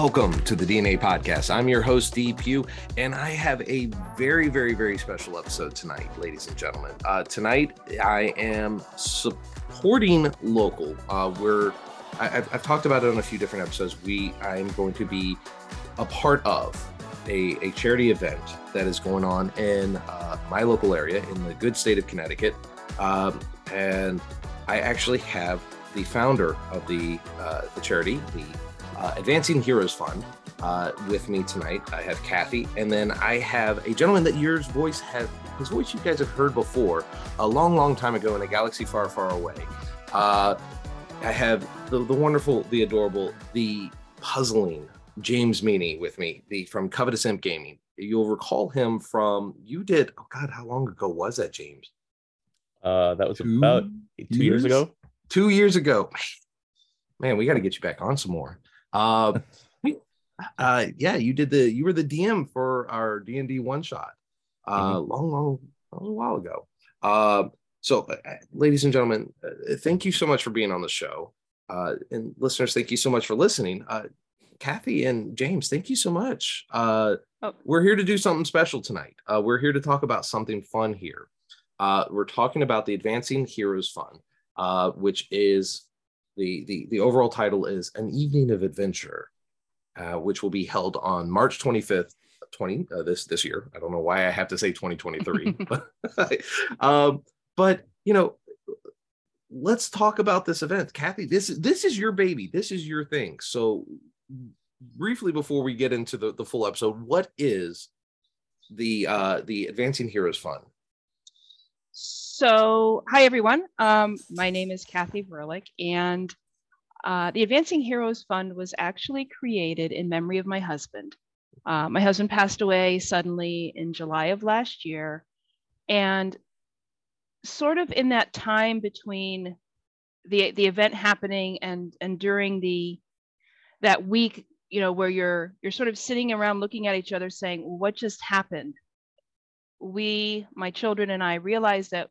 Welcome to the DNA Podcast. I'm your host, Dee Pugh, and I have a very, very, very special episode tonight, ladies and gentlemen. Uh, tonight, I am supporting local. Uh, we're I, have I've talked about it on a few different episodes. We I'm going to be a part of a, a charity event that is going on in uh, my local area in the good state of Connecticut, um, and I actually have the founder of the uh, the charity, the uh, Advancing Heroes Fund uh, with me tonight. I have Kathy, and then I have a gentleman that your voice has, his voice you guys have heard before a long, long time ago in a galaxy far, far away. Uh, I have the, the wonderful, the adorable, the puzzling James Meany with me, the from Covetous Imp Gaming. You'll recall him from you did. Oh God, how long ago was that, James? Uh, that was two about two years? years ago. Two years ago. Man, we got to get you back on some more. Uh, uh, yeah, you did the you were the DM for our D and D one shot, uh, mm-hmm. long, long, a while ago. Uh, so, uh, uh, ladies and gentlemen, uh, thank you so much for being on the show, uh, and listeners, thank you so much for listening. Uh, Kathy and James, thank you so much. Uh, oh. We're here to do something special tonight. Uh, we're here to talk about something fun here. Uh, we're talking about the Advancing Heroes Fund, uh, which is the, the, the overall title is An Evening of Adventure, uh, which will be held on March 25th, 20 uh, this this year. I don't know why I have to say 2023, but, um, but you know, let's talk about this event, Kathy. This is this is your baby. This is your thing. So, briefly before we get into the, the full episode, what is the uh, the Advancing Heroes Fund? So, hi everyone. Um, my name is Kathy Verlick, and uh, the Advancing Heroes Fund was actually created in memory of my husband. Uh, my husband passed away suddenly in July of last year, and sort of in that time between the the event happening and and during the that week, you know, where you're you're sort of sitting around looking at each other, saying, "What just happened?" We, my children and I, realized that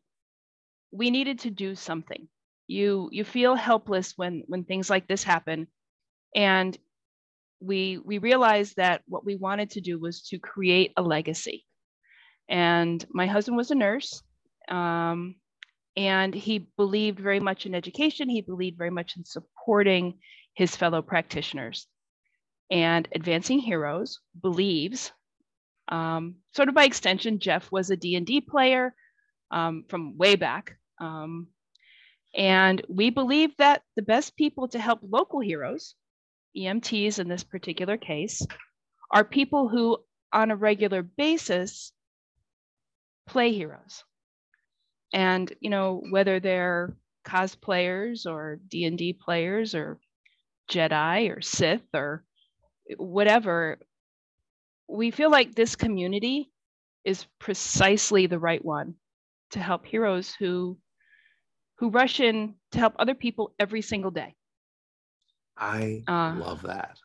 we needed to do something. You you feel helpless when when things like this happen, and we we realized that what we wanted to do was to create a legacy. And my husband was a nurse, um, and he believed very much in education. He believed very much in supporting his fellow practitioners. And Advancing Heroes believes, um, sort of by extension, Jeff was a D&D player um, from way back. Um, and we believe that the best people to help local heroes, EMTs in this particular case, are people who on a regular basis play heroes. And, you know, whether they're cosplayers or D&D players or Jedi or Sith or whatever, we feel like this community is precisely the right one to help heroes who who rush in to help other people every single day. I uh, love that.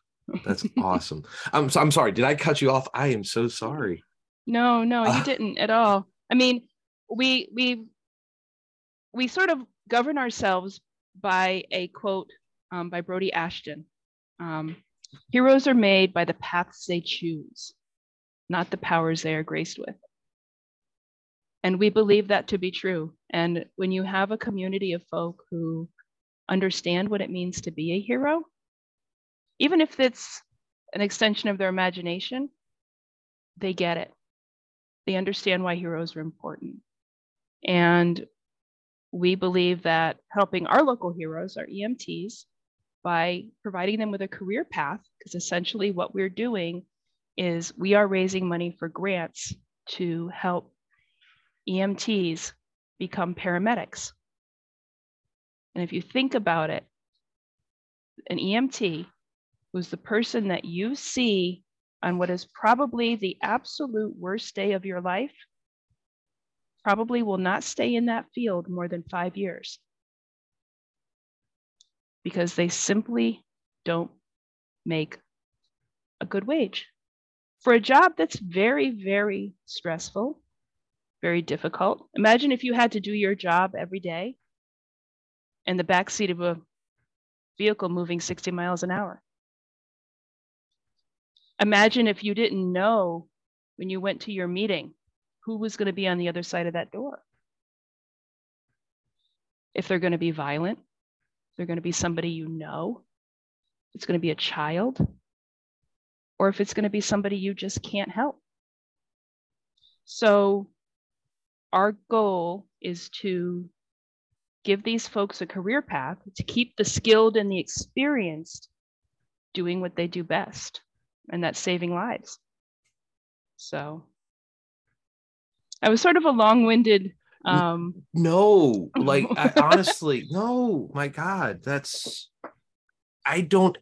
That's awesome. I'm I'm sorry. Did I cut you off? I am so sorry. No, no, you uh, didn't at all. I mean, we we we sort of govern ourselves by a quote um, by Brodi Ashton. Um, Heroes are made by the paths they choose, not the powers they are graced with. And we believe that to be true. And when you have a community of folk who understand what it means to be a hero, even if it's an extension of their imagination, they get it. They understand why heroes are important. And we believe that helping our local heroes, our EMTs, by providing them with a career path, because essentially what we're doing is we are raising money for grants to help EMTs become paramedics. And if you think about it, an EMT was the person that you see on what is probably the absolute worst day of your life, probably will not stay in that field more than five years because they simply don't make a good wage for a job that's very, very stressful very difficult. Imagine if you had to do your job every day in the back seat of a vehicle moving 60 miles an hour. Imagine if you didn't know when you went to your meeting who was going to be on the other side of that door. If they're going to be violent, they're going to be somebody you know, it's going to be a child, or if it's going to be somebody you just can't help. So, our goal is to give these folks a career path to keep the skilled and the experienced doing what they do best, and that's saving lives. So, I was sort of a long winded. Um, no, like I, honestly, no, my God, that's, I don't,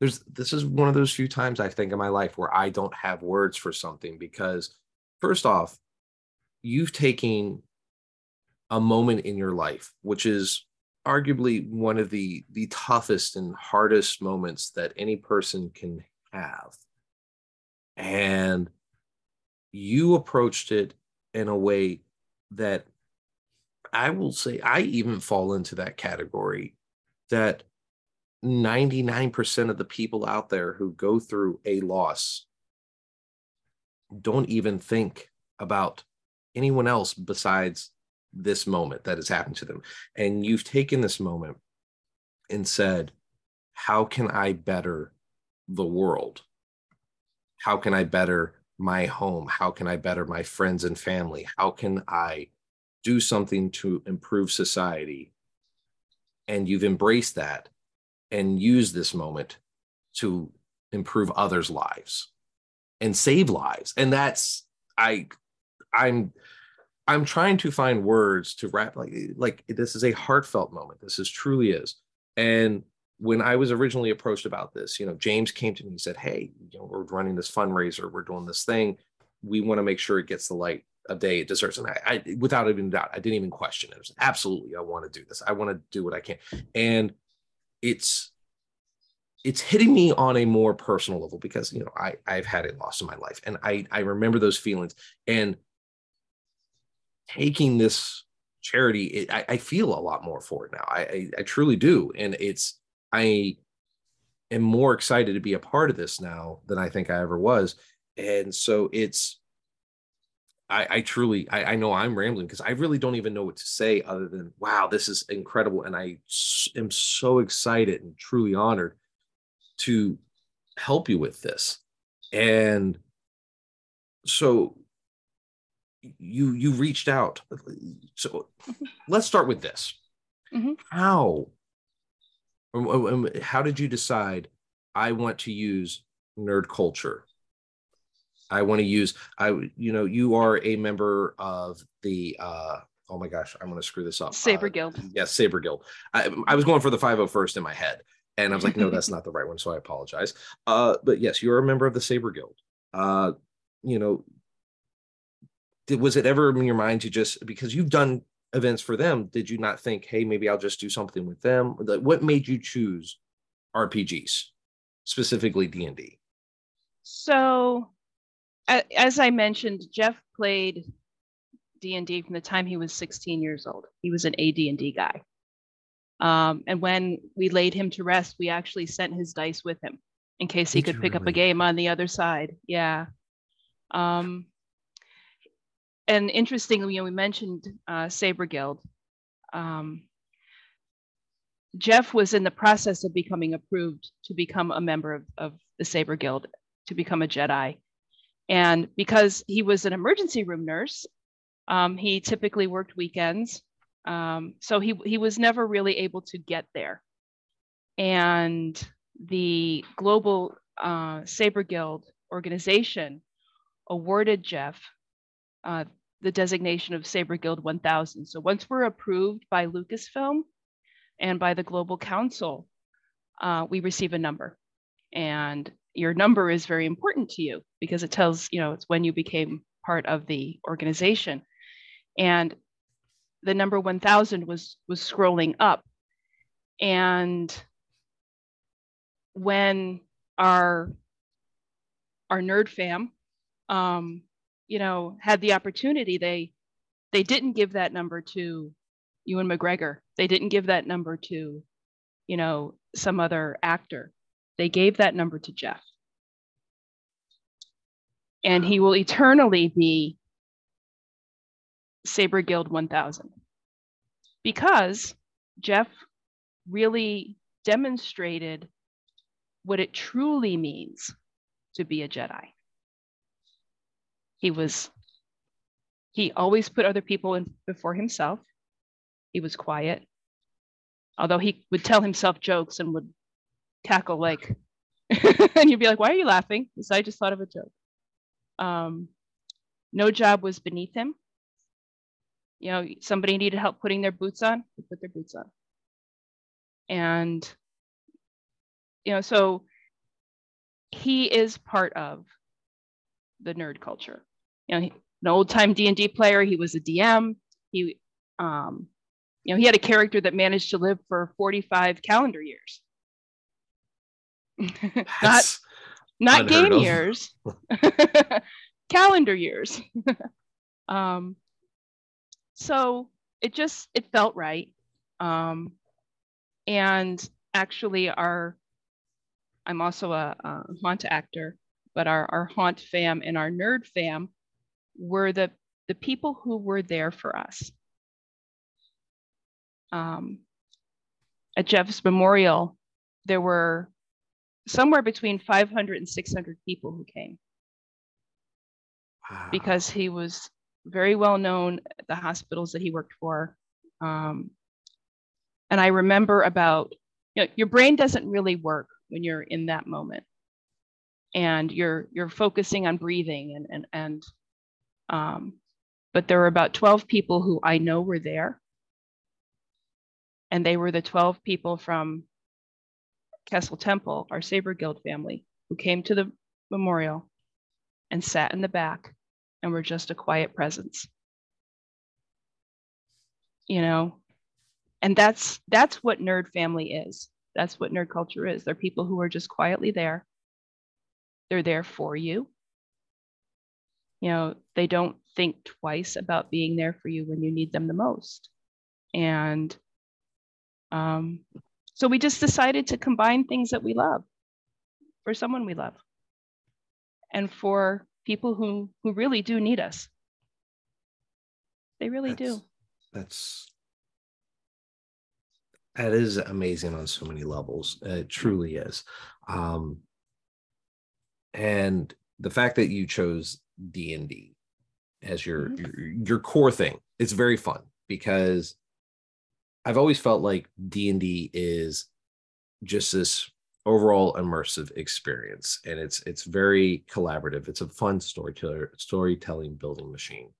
there's, this is one of those few times I think in my life where I don't have words for something because, first off, you've taken a moment in your life, which is arguably one of the the toughest and hardest moments that any person can have. And you approached it in a way that I will say I even fall into that category that 99% of the people out there who go through a loss don't even think about anyone else besides this moment that has happened to them. And you've taken this moment and said, How can I better the world? How can I better my home? How can I better my friends and family? How can I do something to improve society? And you've embraced that and used this moment to improve others' lives and save lives. And that's I I'm I'm trying to find words to wrap like like this is a heartfelt moment. This is truly is. And when I was originally approached about this, you know, James came to me and said, Hey, you know, we're running this fundraiser, we're doing this thing. We want to make sure it gets the light of day it deserves. And I, I without even doubt, I didn't even question it. It was absolutely, I want to do this. I want to do what I can. And it's it's hitting me on a more personal level because you know I I've had a loss in my life and I I remember those feelings and taking this charity it, I, I feel a lot more for it now I, I I truly do and it's I am more excited to be a part of this now than I think I ever was. And so it's, I, I truly, I, I know I'm rambling because I really don't even know what to say other than, wow, this is incredible. And I am so excited and truly honored to help you with this. And so you you reached out so let's start with this mm-hmm. how how did you decide I want to use nerd culture? I want to use I you know you are a member of the uh oh my gosh I'm going to screw this up Saber uh, Guild. Yes, Saber Guild. I, I was going for the 501st in my head and I was like no that's not the right one so I apologize. Uh but yes, you're a member of the Saber Guild. Uh you know did, was it ever in your mind to just because you've done events for them, did you not think, hey, maybe I'll just do something with them? What made you choose RPGs, specifically D and D? So, as I mentioned, Jeff played D and D from the time he was 16 years old. He was an AD and D guy. Um, and when we laid him to rest, we actually sent his dice with him in case he Did could pick really? up a game on the other side. Yeah. Um, and interestingly, you know, we mentioned uh, Saber Guild. Um, Jeff was in the process of becoming approved to become a member of, of the Saber Guild, to become a Jedi. And because he was an emergency room nurse, um, he typically worked weekends. Um, so he, he was never really able to get there. And the Global uh, Saber Guild organization awarded Jeff uh, the designation of Saber Guild 1000. So once we're approved by Lucasfilm and by the Global Council, uh, we receive a number. And your number is very important to you because it tells, you know, it's when you became part of the organization. And the number 1000 was was scrolling up. And when our our nerd fam um, you know, had the opportunity, they they didn't give that number to Ewan McGregor. They didn't give that number to, you know, some other actor. They gave that number to Jeff. and he will eternally be Saber Guild 1000 because Jeff really demonstrated what it truly means to be a Jedi. He was, he always put other people in before himself. He was quiet, although he would tell himself jokes and would cackle like, and you'd be like, why are you laughing? Because I just thought of a joke. Um, no job was beneath him. You know, somebody needed help putting their boots on, he put their boots on. And, you know, so he is part of the nerd culture. You know, an old time D&D player, he was a DM. He, um, you know, he had a character that managed to live for 45 calendar years. not not game of. years, calendar years. um, so it just it felt right, um, and actually, our I'm also a, a haunt actor, but our our haunt fam and our nerd fam were the the people who were there for us. Um, at Jeff's memorial, there were somewhere between 500 and 600 people who came wow. because he was very well known at the hospitals that he worked for. Um, and I remember about, you know, your brain doesn't really work when you're in that moment and you're you're focusing on breathing and and and um, but there were about 12 people who I know were there and they were the 12 people from Kessel Temple, our Saber Guild family, who came to the memorial and sat in the back and were just a quiet presence. You know, and that's that's what nerd family is. That's what nerd culture is. They're people who are just quietly there. They're there for you. You know, they don't think twice about being there for you when you need them the most. And um, so we just decided to combine things that we love for someone we love and for people who, who really do need us. They really that's, do. That's that is amazing on so many levels. It truly is. Um, and the fact that you chose D and D as your, mm-hmm. your your core thing, it's very fun because I've always felt like D and D is just this overall immersive experience, and it's it's very collaborative. It's a fun storyteller storytelling building machine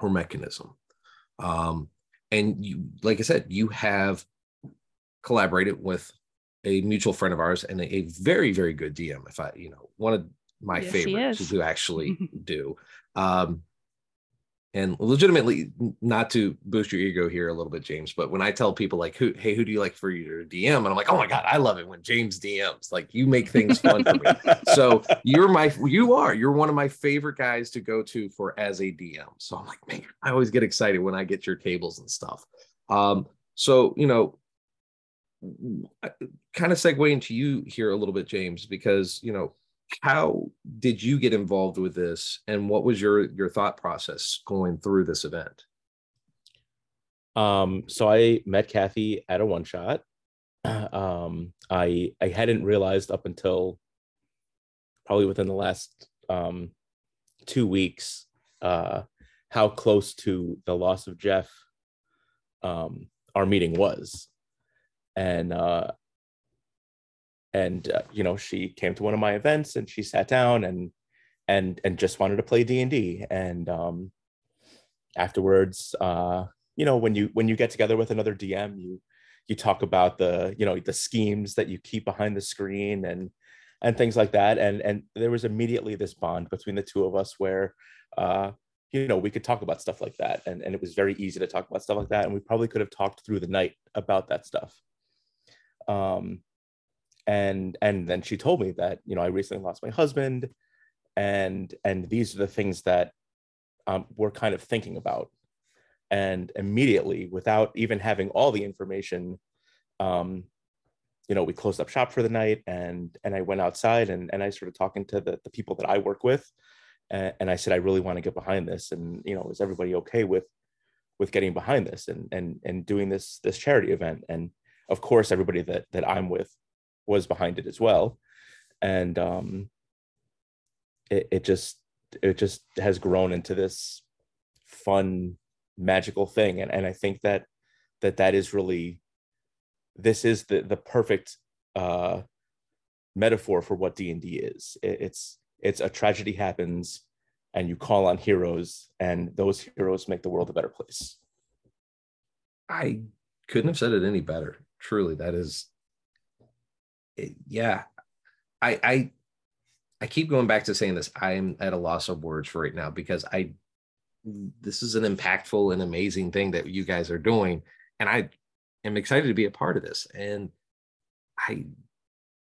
or mechanism. Um, and you, like I said, you have collaborated with a mutual friend of ours and a, a very very good DM. If I, you know, one of my yes, favorites to actually do. Um, and legitimately not to boost your ego here a little bit james but when i tell people like who hey who do you like for your dm and i'm like oh my god i love it when james dms like you make things fun for me. So you're my you are. You're one of my favorite guys to go to for as a dm so i'm like man i always get excited when i get your tables and stuff. Um so you know kind of segue into you here a little bit james because you know how did you get involved with this? And what was your your thought process going through this event? Um so i met kathy at a one shot. Um i i hadn't realized up until probably within the last um two weeks uh how close to the loss of jeff um our meeting was. And uh and uh, you know she came to one of my events and she sat down and and and just wanted to play d&d and um afterwards uh you know when you when you get together with another dm you you talk about the you know the schemes that you keep behind the screen and and things like that. And and there was immediately this bond between the two of us where uh you know we could talk about stuff like that. And and it was very easy to talk about stuff like that. And we probably could have talked through the night about that stuff. Um and and then she told me that you know i recently lost my husband and and these are the things that um, we're kind of thinking about and immediately without even having all the information um, you know we closed up shop for the night and and i went outside and and i started talking to the, the people that i work with and, and I said, I really want to get behind this. And you know, is everybody okay with with getting behind this and and and doing this this charity event? And of course, everybody that that I'm with was behind it as well. And um, it, it just it just has grown into this fun magical thing. And, and i think that that that is really this is the the perfect uh metaphor for what d&d is. It, it's it's a tragedy happens and you call on heroes and those heroes make the world a better place. I couldn't have said it any better. Truly that is it, yeah. I i i keep going back to saying this. I'm at a loss of words for right now because i this is an impactful and amazing thing that you guys are doing and i am excited to be a part of this. And i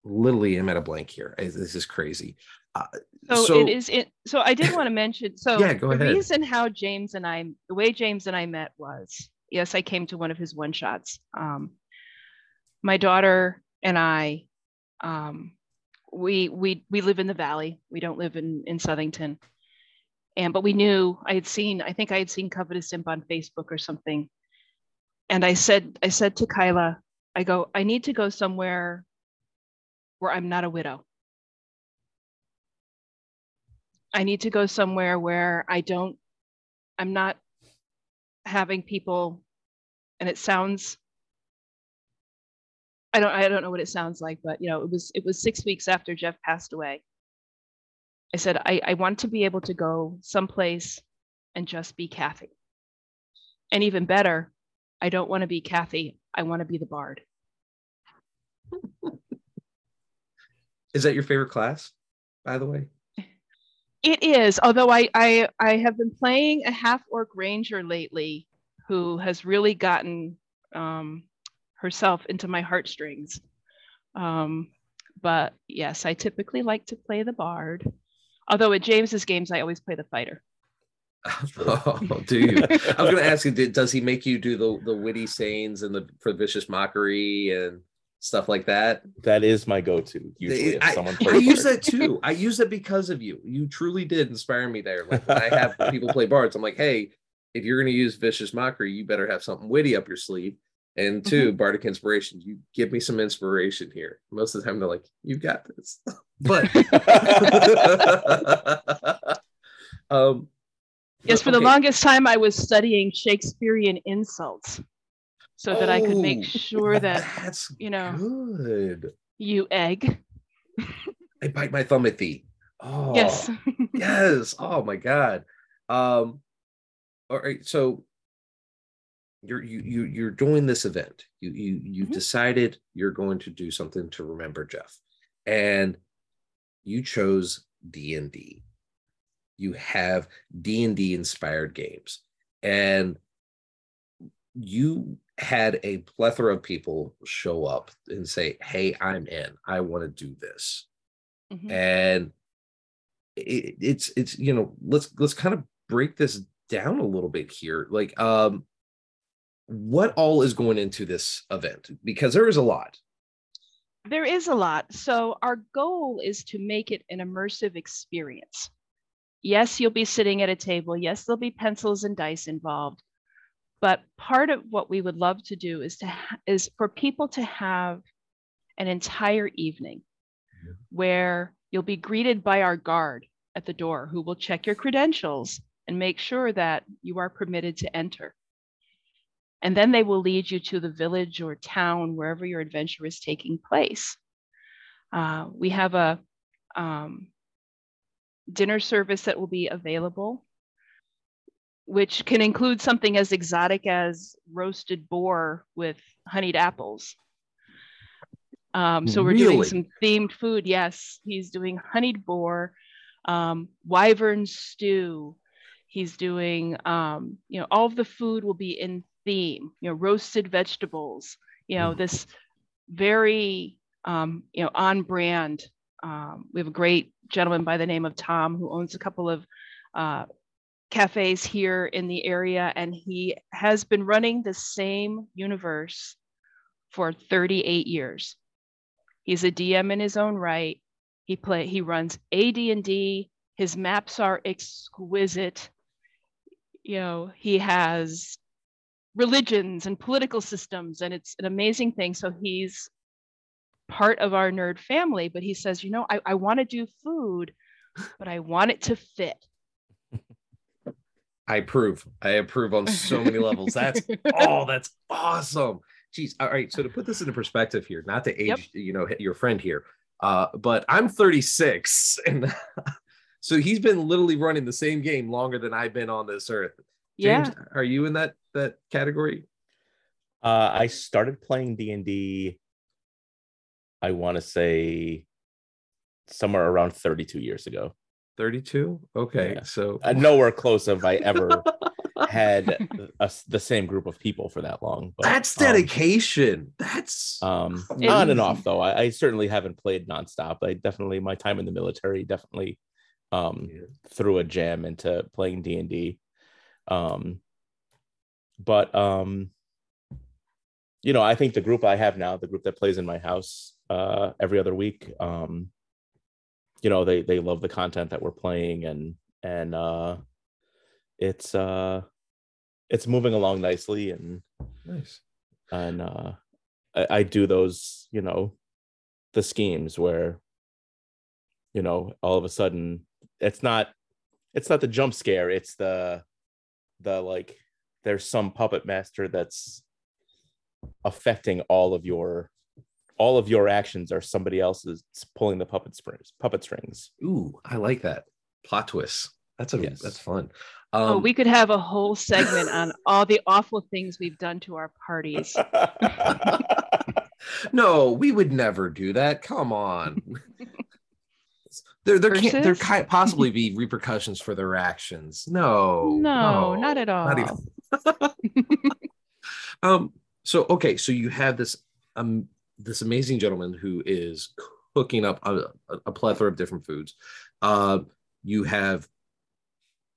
literally am at a blank here. This is crazy. Uh, so, so, it is it so i did want to mention so yeah, go the ahead. reason how james and i the way james and i met was yes i came to one of his one shots. Um, my daughter and i um, we we we live in the valley. We don't live in in southington. And but we knew i had seen i think i had seen covetous imp on facebook or something. And i said i said to kyla i go i need to go somewhere where i'm not a widow. I need to go somewhere where i don't i'm not having people and it sounds i don't i don't know what it sounds like but you know it was it was six weeks after jeff passed away I said, I, I want to be able to go someplace and just be Kathy. And even better, I don't want to be Kathy. I want to be the bard. Is that your favorite class, by the way? It is, although I, I I have been playing a half orc ranger lately who has really gotten um, herself into my heartstrings. Um, but yes, I typically like to play the bard. Although at James's games, I always play the fighter. oh, do you? I was going to ask you, does he make you do the the witty sayings and the for vicious mockery and stuff like that? That is my go-to. Usually, I, someone I, I use that too. I use it because of you. You truly did inspire me there. Like when I have people play bards, I'm like, hey, if you're going to use vicious mockery, you better have something witty up your sleeve. And 2 mm-hmm. bardic inspiration. You give me some inspiration here. Most of the time, they're like, you've got this," but um, yes, for okay. the longest time, I was studying Shakespearean insults so that oh, I could make oh, sure that that's you know, good. You egg. I bite my thumb at thee. Oh, yes, yes. Oh my god. Um, all right. So you're you, you you're doing this event. You you you mm-hmm. decided you're going to do something to remember jeff. And you chose d&d you have d&d inspired games. And you had a plethora of people show up and say hey i'm in. I want to do this. Mm-hmm. and it, it's it's you know let's let's kind of break this down a little bit here. Like um what all is going into this event? Because there is a lot. There is a lot. So our goal is to make it an immersive experience. Yes you'll be sitting at a table. Yes there'll be pencils and dice involved. But part of what we would love to do is to ha- is for people to have an entire evening yeah. where you'll be greeted by our guard at the door who will check your credentials and make sure that you are permitted to enter and then they will lead you to the village or town, wherever your adventure is taking place. Uh, we have a um, dinner service that will be available, which can include something as exotic as roasted boar with honeyed apples. Um, so we're really? doing some themed food. Yes, he's doing honeyed boar, um, wyvern stew. He's doing, um, you know, all of the food will be in theme, you know, roasted vegetables, you know, this very, um, you know, on brand. Um, we have a great gentleman by the name of Tom who owns a couple of uh, cafes here in the area, and he has been running the same universe for 38 years. He's a DM in his own right. He play he runs AD&D. His maps are exquisite. You know, he has religions and political systems, and it's an amazing thing. So he's part of our nerd family, but he says, you know, I, I want to do food, but I want it to fit. I approve. I approve on so many levels. That's oh, that's awesome. Jeez. All right. So to put this into perspective here, not to age, yep. you know, your friend here, uh, but I'm 36, and so he's been literally running the same game longer than I've been on this earth. James, yeah. are you in that that category? Uh, I started playing D and D. I want to say somewhere around 32 years ago. 32 okay yeah. so uh, nowhere close have i ever had a, the same group of people for that long but, that's um, dedication um, that's um on and off though I, I, certainly haven't played nonstop i definitely my time in the military definitely um yeah. threw a jam into playing d&d um but um you know i think the group i have now the group that plays in my house uh every other week um you know they they love the content that we're playing and and uh it's uh it's moving along nicely and nice. and uh I, I do those you know the schemes where you know all of a sudden it's not it's not the jump scare it's the the like there's some puppet master that's affecting all of your all of your actions are somebody else's pulling the puppet strings puppet strings. Ooh i like that. Plot twist that's a yes. that's fun. Oh, um, oh we could have a whole segment on all the awful things we've done to our parties. No we would never do that. Come on there there Versus? can't there can't possibly be repercussions for their actions no no, no not at all not um so okay so you have this um this amazing gentleman who is cooking up a, a plethora of different foods. Uh, you have,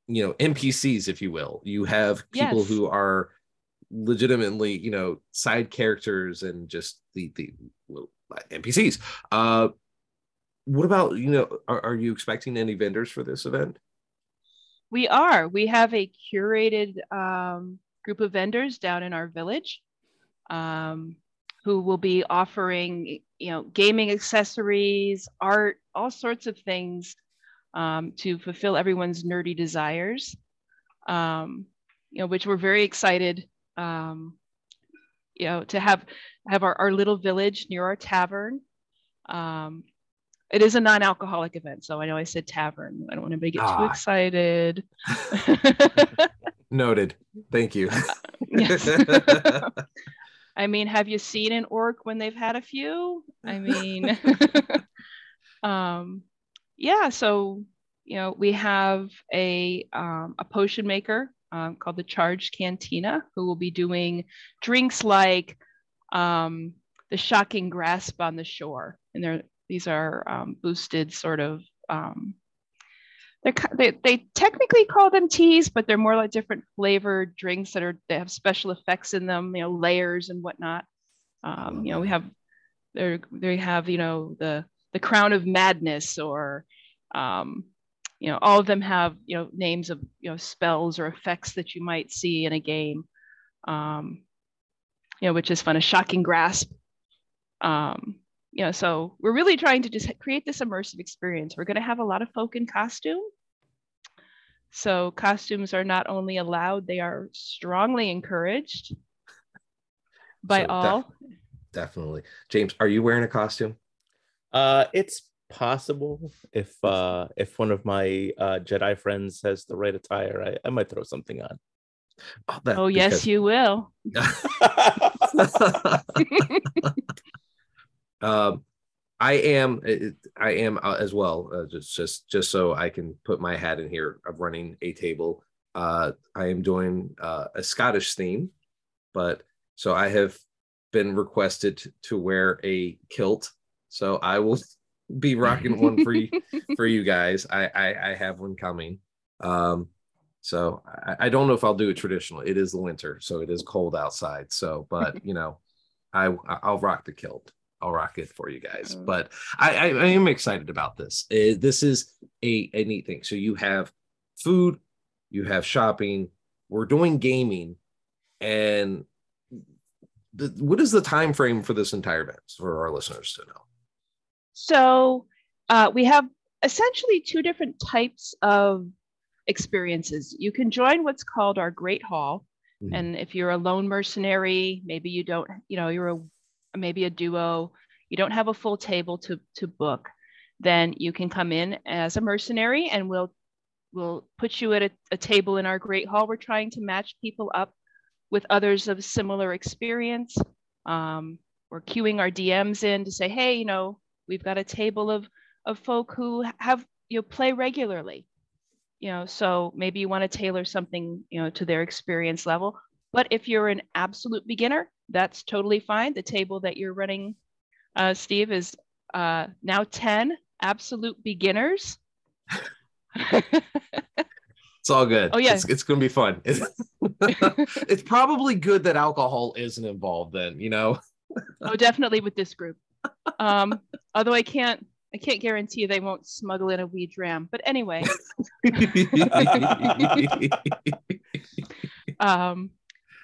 you know, NPCs, if you will. You have people yes. who are legitimately, you know, side characters and just the the NPCs. Uh, what about you know? Are, are you expecting any vendors for this event? We are. We have a curated um, group of vendors down in our village. Um, who will be offering, you know, gaming accessories, art, all sorts of things um, to fulfill everyone's nerdy desires. Um, you know, which we're very excited, um, you know, to have have our, our little village near our tavern. Um, it is a non-alcoholic event, so I know I said tavern. I don't want anybody to get ah. too excited. Noted. Thank you. yes. I mean, have you seen an orc when they've had a few? I mean, um, yeah. So you know, we have a um, a potion maker um, called the Charged Cantina who will be doing drinks like um, the Shocking Grasp on the Shore, and they're these are um, boosted sort of um, they they technically call them teas, but they're more like different flavored drinks that are they have special effects in them, you know, layers and whatnot. Um, you know, we have they they have you know the the crown of madness or um, you know all of them have you know names of you know spells or effects that you might see in a game um, you know which is fun a shocking grasp um, you know, so we're really trying to just create this immersive experience. We're going to have a lot of folk in costume. So costumes are not only allowed, they are strongly encouraged by so all. Def- definitely. James, are you wearing a costume? Uh, it's possible if uh if one of my uh Jedi friends has the right attire, I, I might throw something on. Oh, that, oh yes, because... you will. Um, I am I am uh, as well. Uh, just just just so I can put my hat in here of running a table. Uh, I am doing uh, a Scottish theme, but so I have been requested to wear a kilt. So I will be rocking one for you for you guys. I, I I have one coming. Um, so I, I don't know if I'll do it traditional. It is the winter, so it is cold outside. So, but you know, I I'll rock the kilt. I'll rock it for you guys. Mm. But I, I, I am excited about this. Uh, this is a, a neat thing. So you have food, you have shopping. We're doing gaming, and the, what is the time frame for this entire event for our listeners to know? So uh, we have essentially two different types of experiences. You can join what's called our Great Hall. Mhm. And if you're a lone mercenary, maybe you don't, you know, you're a maybe a duo, you don't have a full table to to book, then you can come in as a mercenary and we'll we'll put you at a, a table in our Great Hall. We're trying to match people up with others of similar experience. Um, we're queuing our DMs in to say, hey, you know, we've got a table of of folk who have you know play regularly you know so maybe you want to tailor something you know to their experience level but if you're an absolute beginner that's totally fine the table that you're running uh, steve is uh, now 10 absolute beginners It's all good. Oh, yeah. it's, it's gonna be fun. it's probably good that alcohol isn't involved. Then you know. oh definitely with this group um, although i can't i can't guarantee they won't smuggle in a weed dram but anyway um,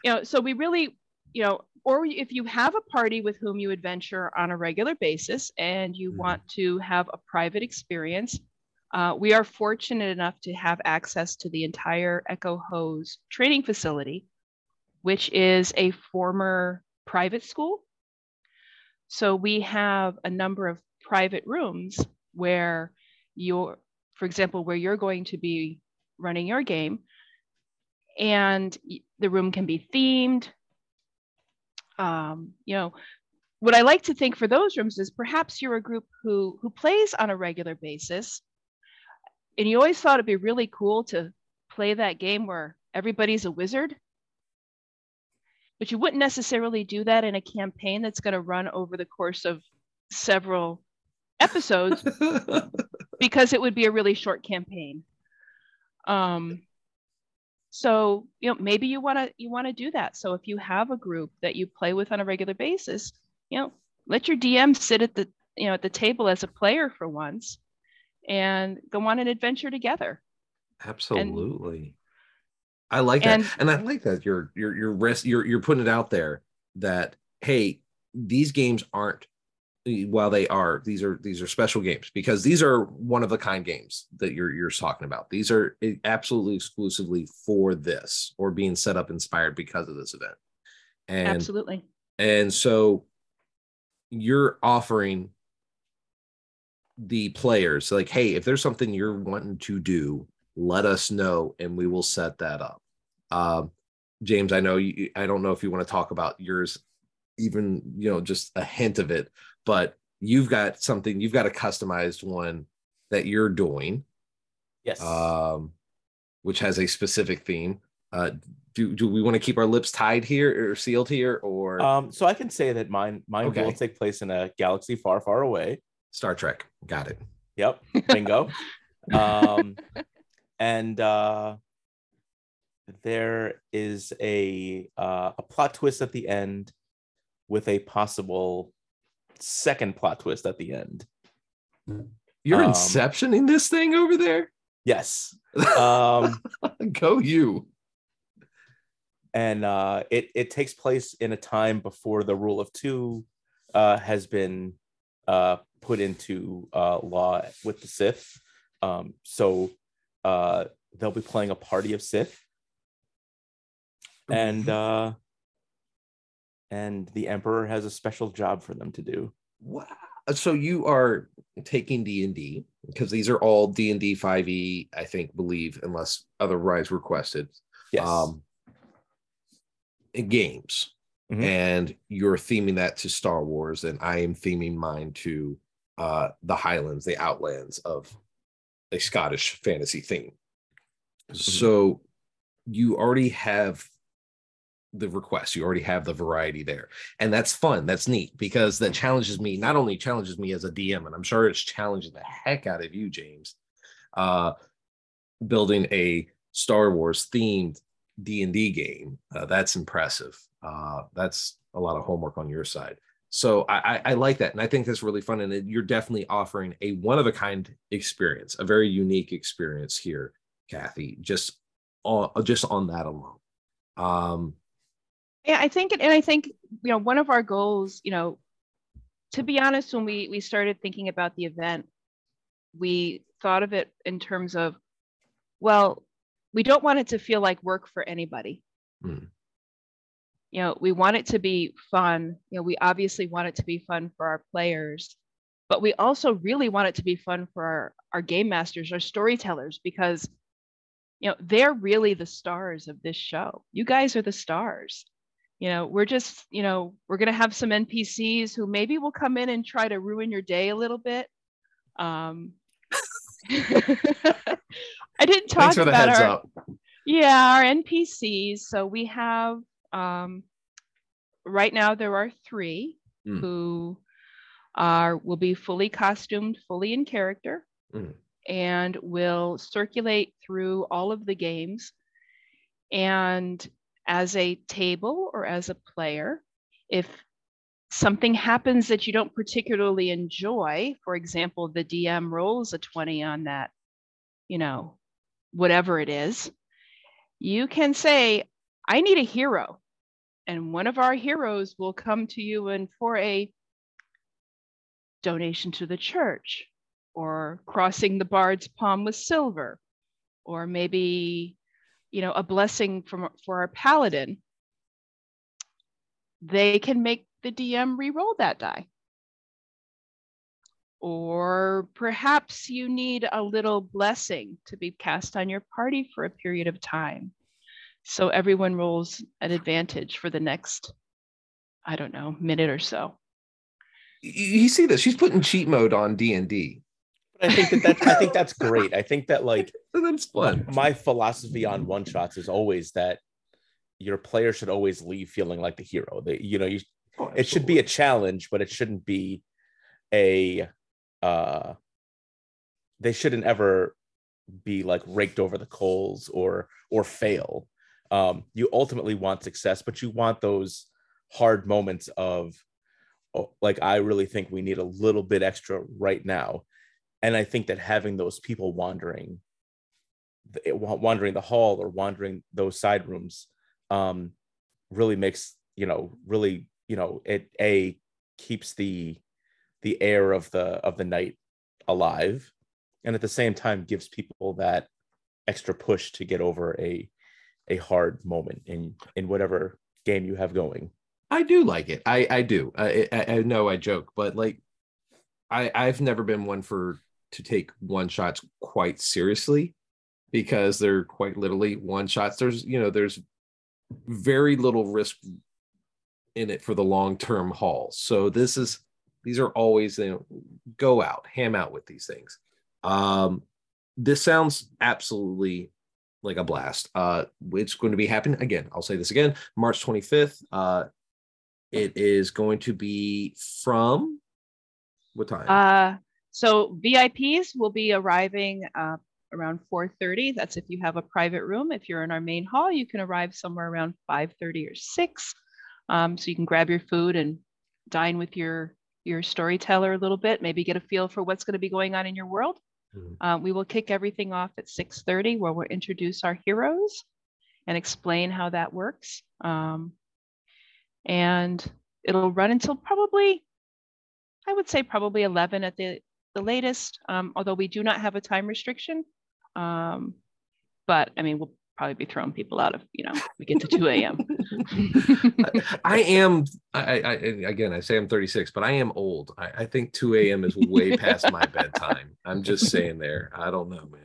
you know, so we really, you know, or if you have a party with whom you adventure on a regular basis and you Mhm. want to have a private experience, uh, we are fortunate enough to have access to the entire Echo Hose training facility, which is a former private school. So we have a number of private rooms where you're, for example, where you're going to be running your game, and the room can be themed. Um, you know, what I like to think for those rooms is perhaps you're a group who who plays on a regular basis, and you always thought it'd be really cool to play that game where everybody's a wizard. But you wouldn't necessarily do that in a campaign that's going to run over the course of several episodes because it would be a really short campaign. Um, so you know maybe you want to you want to do that. So if you have a group that you play with on a regular basis, you know, let your DM sit at the you know at the table as a player for once, and go on an adventure together. Absolutely. I like that. and- And I like that you're you're you're risk you're you're putting it out there that hey, these games aren't while they are these are these are special games because these are one of a kind games that you're you're talking about. These are absolutely exclusively for this or being set up inspired because of this event. And Absolutely. and so you're offering the players like, hey, if there's something you're wanting to do, let us know and we will set that up. Um, James, I know you, I don't know if you want to talk about yours, even, you know, just a hint of it, but you've got something, you've got a customized one that you're doing, Yes. um, which has a specific theme. Uh, do, do we want to keep our lips tied here or sealed here or um, so I can say that mine mine Okay. will take place in a galaxy far, far away. Star Trek? Got it. Yep, bingo. um, and uh, there is a uh, a plot twist at the end, with a possible second plot twist at the end. You're Um, inceptioning this thing over there? Yes. Um, Go you. and uh, it it takes place in a time before the rule of two uh, has been uh, put into uh, law with the Sith. Um, so uh, they'll be playing a party of Sith, and uh, and the Emperor has a special job for them to do. Wow. So you are taking D and D because these are all D and D five E, I think, believe, unless otherwise requested. Yes. Um, games, Mhm. and you're theming that to Star Wars, and I am theming mine to uh, the Highlands, the Outlands of a Scottish fantasy theme. So you already have the request you already have the variety there and that's fun that's neat because that challenges me not only challenges me as a dm and i'm sure it's challenging the heck out of you james uh building a star wars themed d&d game uh, that's impressive uh that's a lot of homework on your side So I, I, I like that, and I think that's really fun. And you're definitely offering a one of a kind experience, a very unique experience here, Kathy. Just on just on that alone. Um, yeah, I think, and I think you know, one of our goals, you know, to be honest, when we we started thinking about the event, we thought of it in terms of, well, we don't want it to feel like work for anybody. Mm you know we want it to be fun. You know we obviously want it to be fun for our players but we also really want it to be fun for our, our game masters our storytellers because you know they're really the stars of this show. You guys are the stars you know we're just you know we're going to have some npcs who maybe will come in and try to ruin your day a little bit um i didn't talk about our, up. yeah our npcs so we have um, right now there are three mm. who are will be fully costumed, fully in character, mm. and will circulate through all of the games. And as a table or as a player, if something happens that you don't particularly enjoy, for example, the DM rolls a 20 on that, you know, whatever it is, you can say, I need a hero. And one of our heroes will come to you and for a donation to the church or crossing the bard's palm with silver or maybe you know a blessing from for our paladin they can make the dm re-roll that die or perhaps you need a little blessing to be cast on your party for a period of time so everyone rolls an advantage for the next, I don't know, minute or so. You see this? She's putting cheat mode on D and D. I think that, that I think that's great. I think that like that's fun. My philosophy on one shots is always that your player should always leave feeling like the hero. You know, you oh, it should be a challenge, but it shouldn't be a uh they shouldn't ever be like raked over the coals or or fail um, you ultimately want success, but you want those hard moments of, oh, like, I really think we need a little bit extra right now. And I think that having those people wandering, wandering the hall or wandering those side rooms, um, really makes you know really you know it a keeps the the air of the of the night alive and at the same time gives people that extra push to get over a a hard moment in in whatever game you have going. I do like it. I I do. I I, I know I joke, but like I I've never been one for to take one shots quite seriously because they're quite literally one shots. There's you know there's very little risk in it for the long term haul. So this is these are always you know go out ham out with these things. Um, this sounds absolutely like a blast. Uh, it's going to be happening again. I'll say this again, March 25th. Uh, it is going to be from what time? Uh, so VIPs will be arriving uh, around 4:30. That's if you have a private room. If you're in our main hall, you can arrive somewhere around 5:30 or 6. Um, so you can grab your food and dine with your your storyteller a little bit. Maybe get a feel for what's going to be going on in your world. Mm-hmm. Uh, we will kick everything off at 6.30 where we'll introduce our heroes and explain how that works. Um, and it'll run until probably, I would say probably 11 at the, the latest, um, although we do not have a time restriction. Um, but I mean, we'll probably be throwing people out if you know we get to 2 a.m i am I, I, again i say i'm 36 but i am old. I, I think 2 a.m is way past my bedtime. I'm just saying there. I don't know man.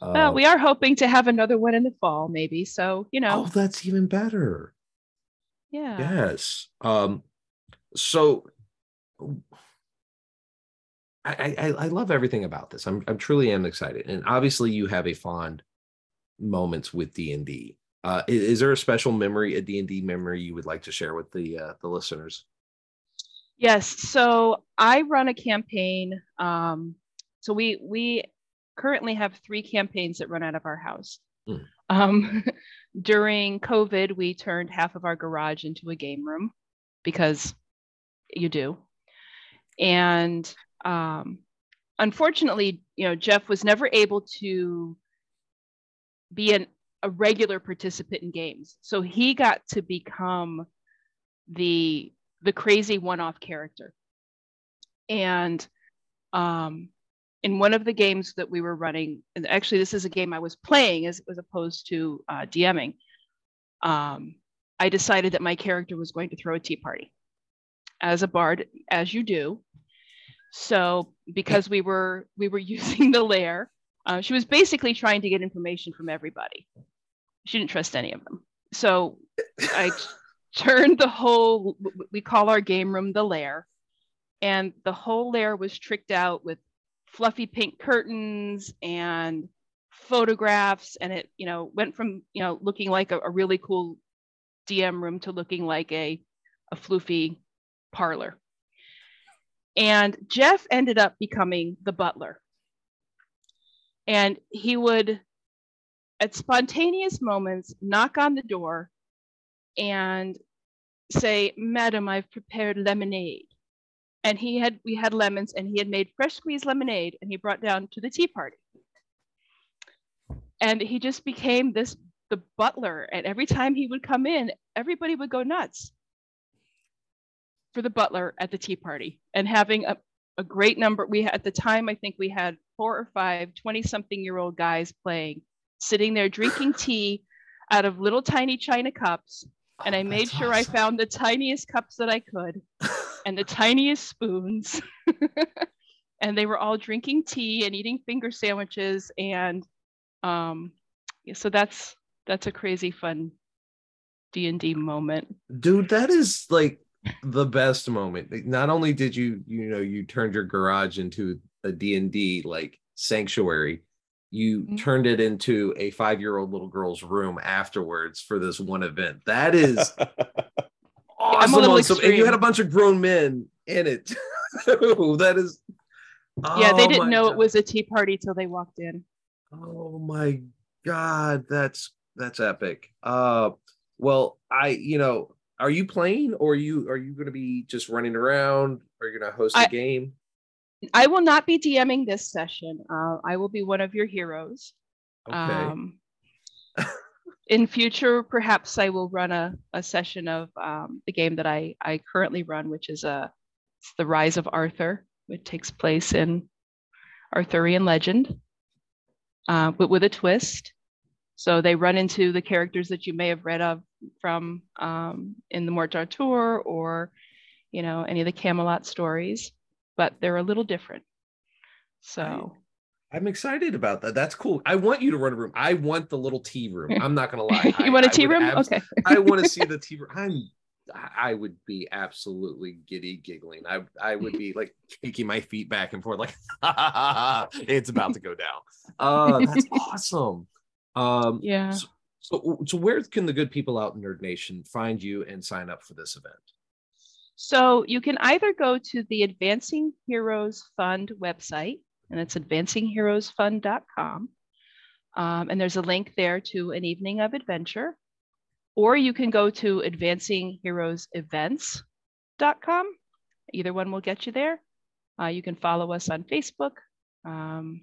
Uh, well, we are hoping to have another one in the fall maybe so you know. Oh that's even better. Yeah. Yes. Um so I, I, I love everything about this. I'm, I'm truly am excited, and obviously you have a fond moments with D&D. Uh, is, is, there a special memory, a D&D memory you would like to share with the uh, the listeners? Yes. So I run a campaign. Um, so we we currently have three campaigns that run out of our house. Mm. Um, during COVID, we turned half of our garage into a game room because you do. And um, unfortunately, you know, Jeff was never able to be an, a regular participant in games. So he got to become the the crazy one-off character. And um, in one of the games that we were running, and actually this is a game I was playing as, as opposed to uh, DMing, um, I decided that my character was going to throw a tea party as a bard, as you do. So because we were we were using the lair, uh, she was basically trying to get information from everybody. She didn't trust any of them. So I turned the whole we call our game room the lair, and the whole lair was tricked out with fluffy pink curtains and photographs and it you know went from you know looking like a, a really cool dm room to looking like a a floofy parlor and jeff ended up becoming the butler. And he would at spontaneous moments knock on the door and say madam i've prepared lemonade. And he had we had lemons and he had made fresh squeezed lemonade and he brought down to the tea party. And he just became this the butler. And every time he would come in everybody would go nuts for the butler at the tea party and having a, a great number we at the time i think we had four or five 20 something year old guys playing sitting there drinking tea out of little tiny china cups and i made sure awesome. i found the tiniest cups that i could and the tiniest spoons. and they were all drinking tea and eating finger sandwiches. And um, so that's that's a crazy fun D and D moment. Dude, that is like the best moment. Not only did you, you know, you turned your garage into a D and D like sanctuary, you mm-hmm. turned it into a five-year-old little girl's room afterwards for this one event. That is awesome. Awesome. And you had a bunch of grown men in it. that is. Yeah, they oh didn't know God. it was a tea party till they walked in. Oh my God, that's that's epic. Uh, well, I you know, are you playing or are you are you going to be just running around? Are you going to host a I, game? I will not be DMing this session. Uh, I will be one of your heroes. Okay. Um, in future, perhaps I will run a, a session of um, the game that I, I currently run, which is a, uh, it's the Rise of Arthur, which takes place in Arthurian legend, uh, but with a twist. So they run into the characters that you may have read of from um, in the Morte d'Arthur or, you know, any of the Camelot stories, but they're a little different. So I'm excited about that. That's cool. I want you to run a room. I want the little tea room. I'm not gonna lie. you I, want a tea room? Abs- okay. I want to see the tea room. I'm I would be absolutely giddy giggling. I I would be like kicking my feet back and forth, like it's about to go down. Uh that's awesome. Um yeah. So, so, so where can the good people out in Nerd Nation find you and sign up for this event? So you can either go to the Advancing Heroes Fund website and it's advancingheroesfund.com. Um, and there's a link there to an evening of adventure. Or you can go to advancingheroesevents.com. Either one will get you there. Uh, you can follow us on Facebook. Um,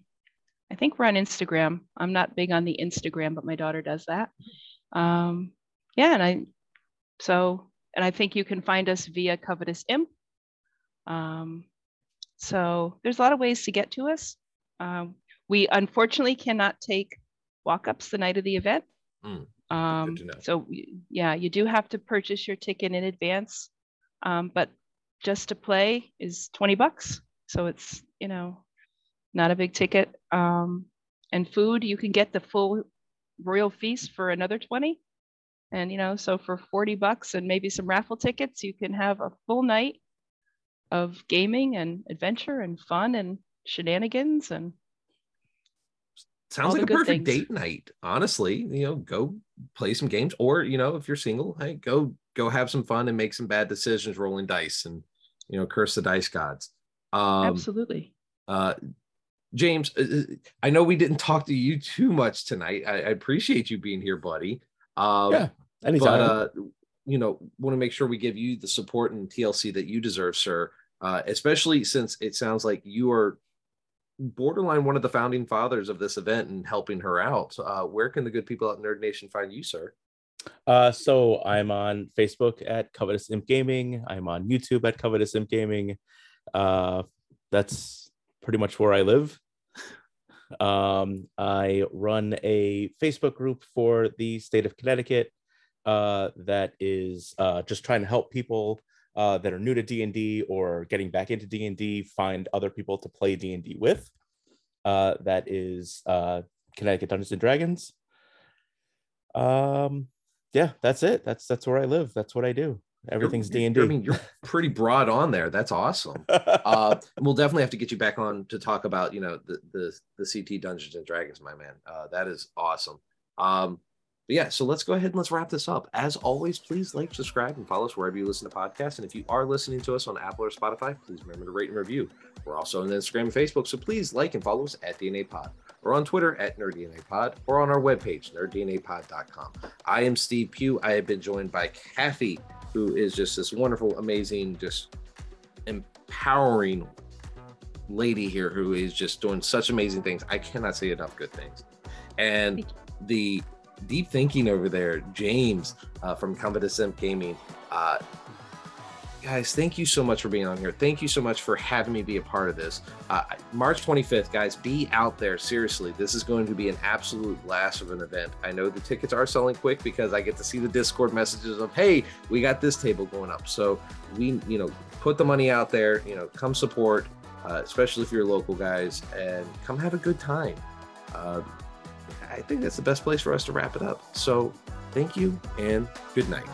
I think we're on Instagram. I'm not big on the Instagram, but my daughter does that. Um, yeah, and I so and I think you can find us via Covetous Imp. Um, so there's a lot of ways to get to us. Um, we unfortunately cannot take walk-ups the night of the event. Mm, um, so yeah, you do have to purchase your ticket in advance, um, but just to play is 20 bucks. So it's, you know, not a big ticket. Um, and food, you can get the full royal feast for another 20. And, you know, so for 40 bucks and maybe some raffle tickets, you can have a full night of gaming and adventure and fun and shenanigans and sounds like a perfect things. date night honestly you know go play some games or you know if you're single hey go go have some fun and make some bad decisions rolling dice and you know curse the dice gods um absolutely uh james uh, uh, i know we didn't talk to you too much tonight i, I appreciate you being here buddy um yeah anytime. but uh you know, want to make sure we give you the support and TLC that you deserve, sir. Uh, especially since it sounds like you are borderline one of the founding fathers of this event and helping her out. Uh, where can the good people at Nerd Nation find you, sir? Uh, so I'm on Facebook at Covetous Imp Gaming. I'm on YouTube at Covetous Imp Gaming. Uh, that's pretty much where I live. Um, I run a Facebook group for the state of Connecticut uh, that is uh, just trying to help people uh, that are new to D&D or getting back into D&D find other people to play D&D with. Uh, that is uh, Connecticut Dungeons and Dragons. Um, yeah, that's it. That's that's where I live. That's what I do. Everything's D and I mean, you're pretty broad on there. That's awesome. uh, we'll definitely have to get you back on to talk about you know the the, the CT Dungeons and Dragons, my man. Uh, that is awesome. Um, but yeah, so let's go ahead and let's wrap this up. As always, please like, subscribe, and follow us wherever you listen to podcasts. And if you are listening to us on Apple or Spotify, please remember to rate and review. We're also on Instagram and Facebook, so please like and follow us at DNA Pod. Or on Twitter at NerdDNAPod, or on our webpage, nerddnapod.com. I am Steve Pugh. I have been joined by Kathy, who is just this wonderful, amazing, just empowering lady here who is just doing such amazing things. I cannot say enough good things. And the deep thinking over there, James uh, from Imp Gaming. Uh, guys, thank you so much for being on here. Thank you so much for having me be a part of this. Uh, March 25th, guys, be out there. Seriously, this is going to be an absolute blast of an event. I know the tickets are selling quick because I get to see the Discord messages of, hey, we got this table going up. So we, you know, put the money out there, you know, come support, uh, especially if you're local guys, and come have a good time. Uh, I think that's the best place for us to wrap it up. So thank you and good night.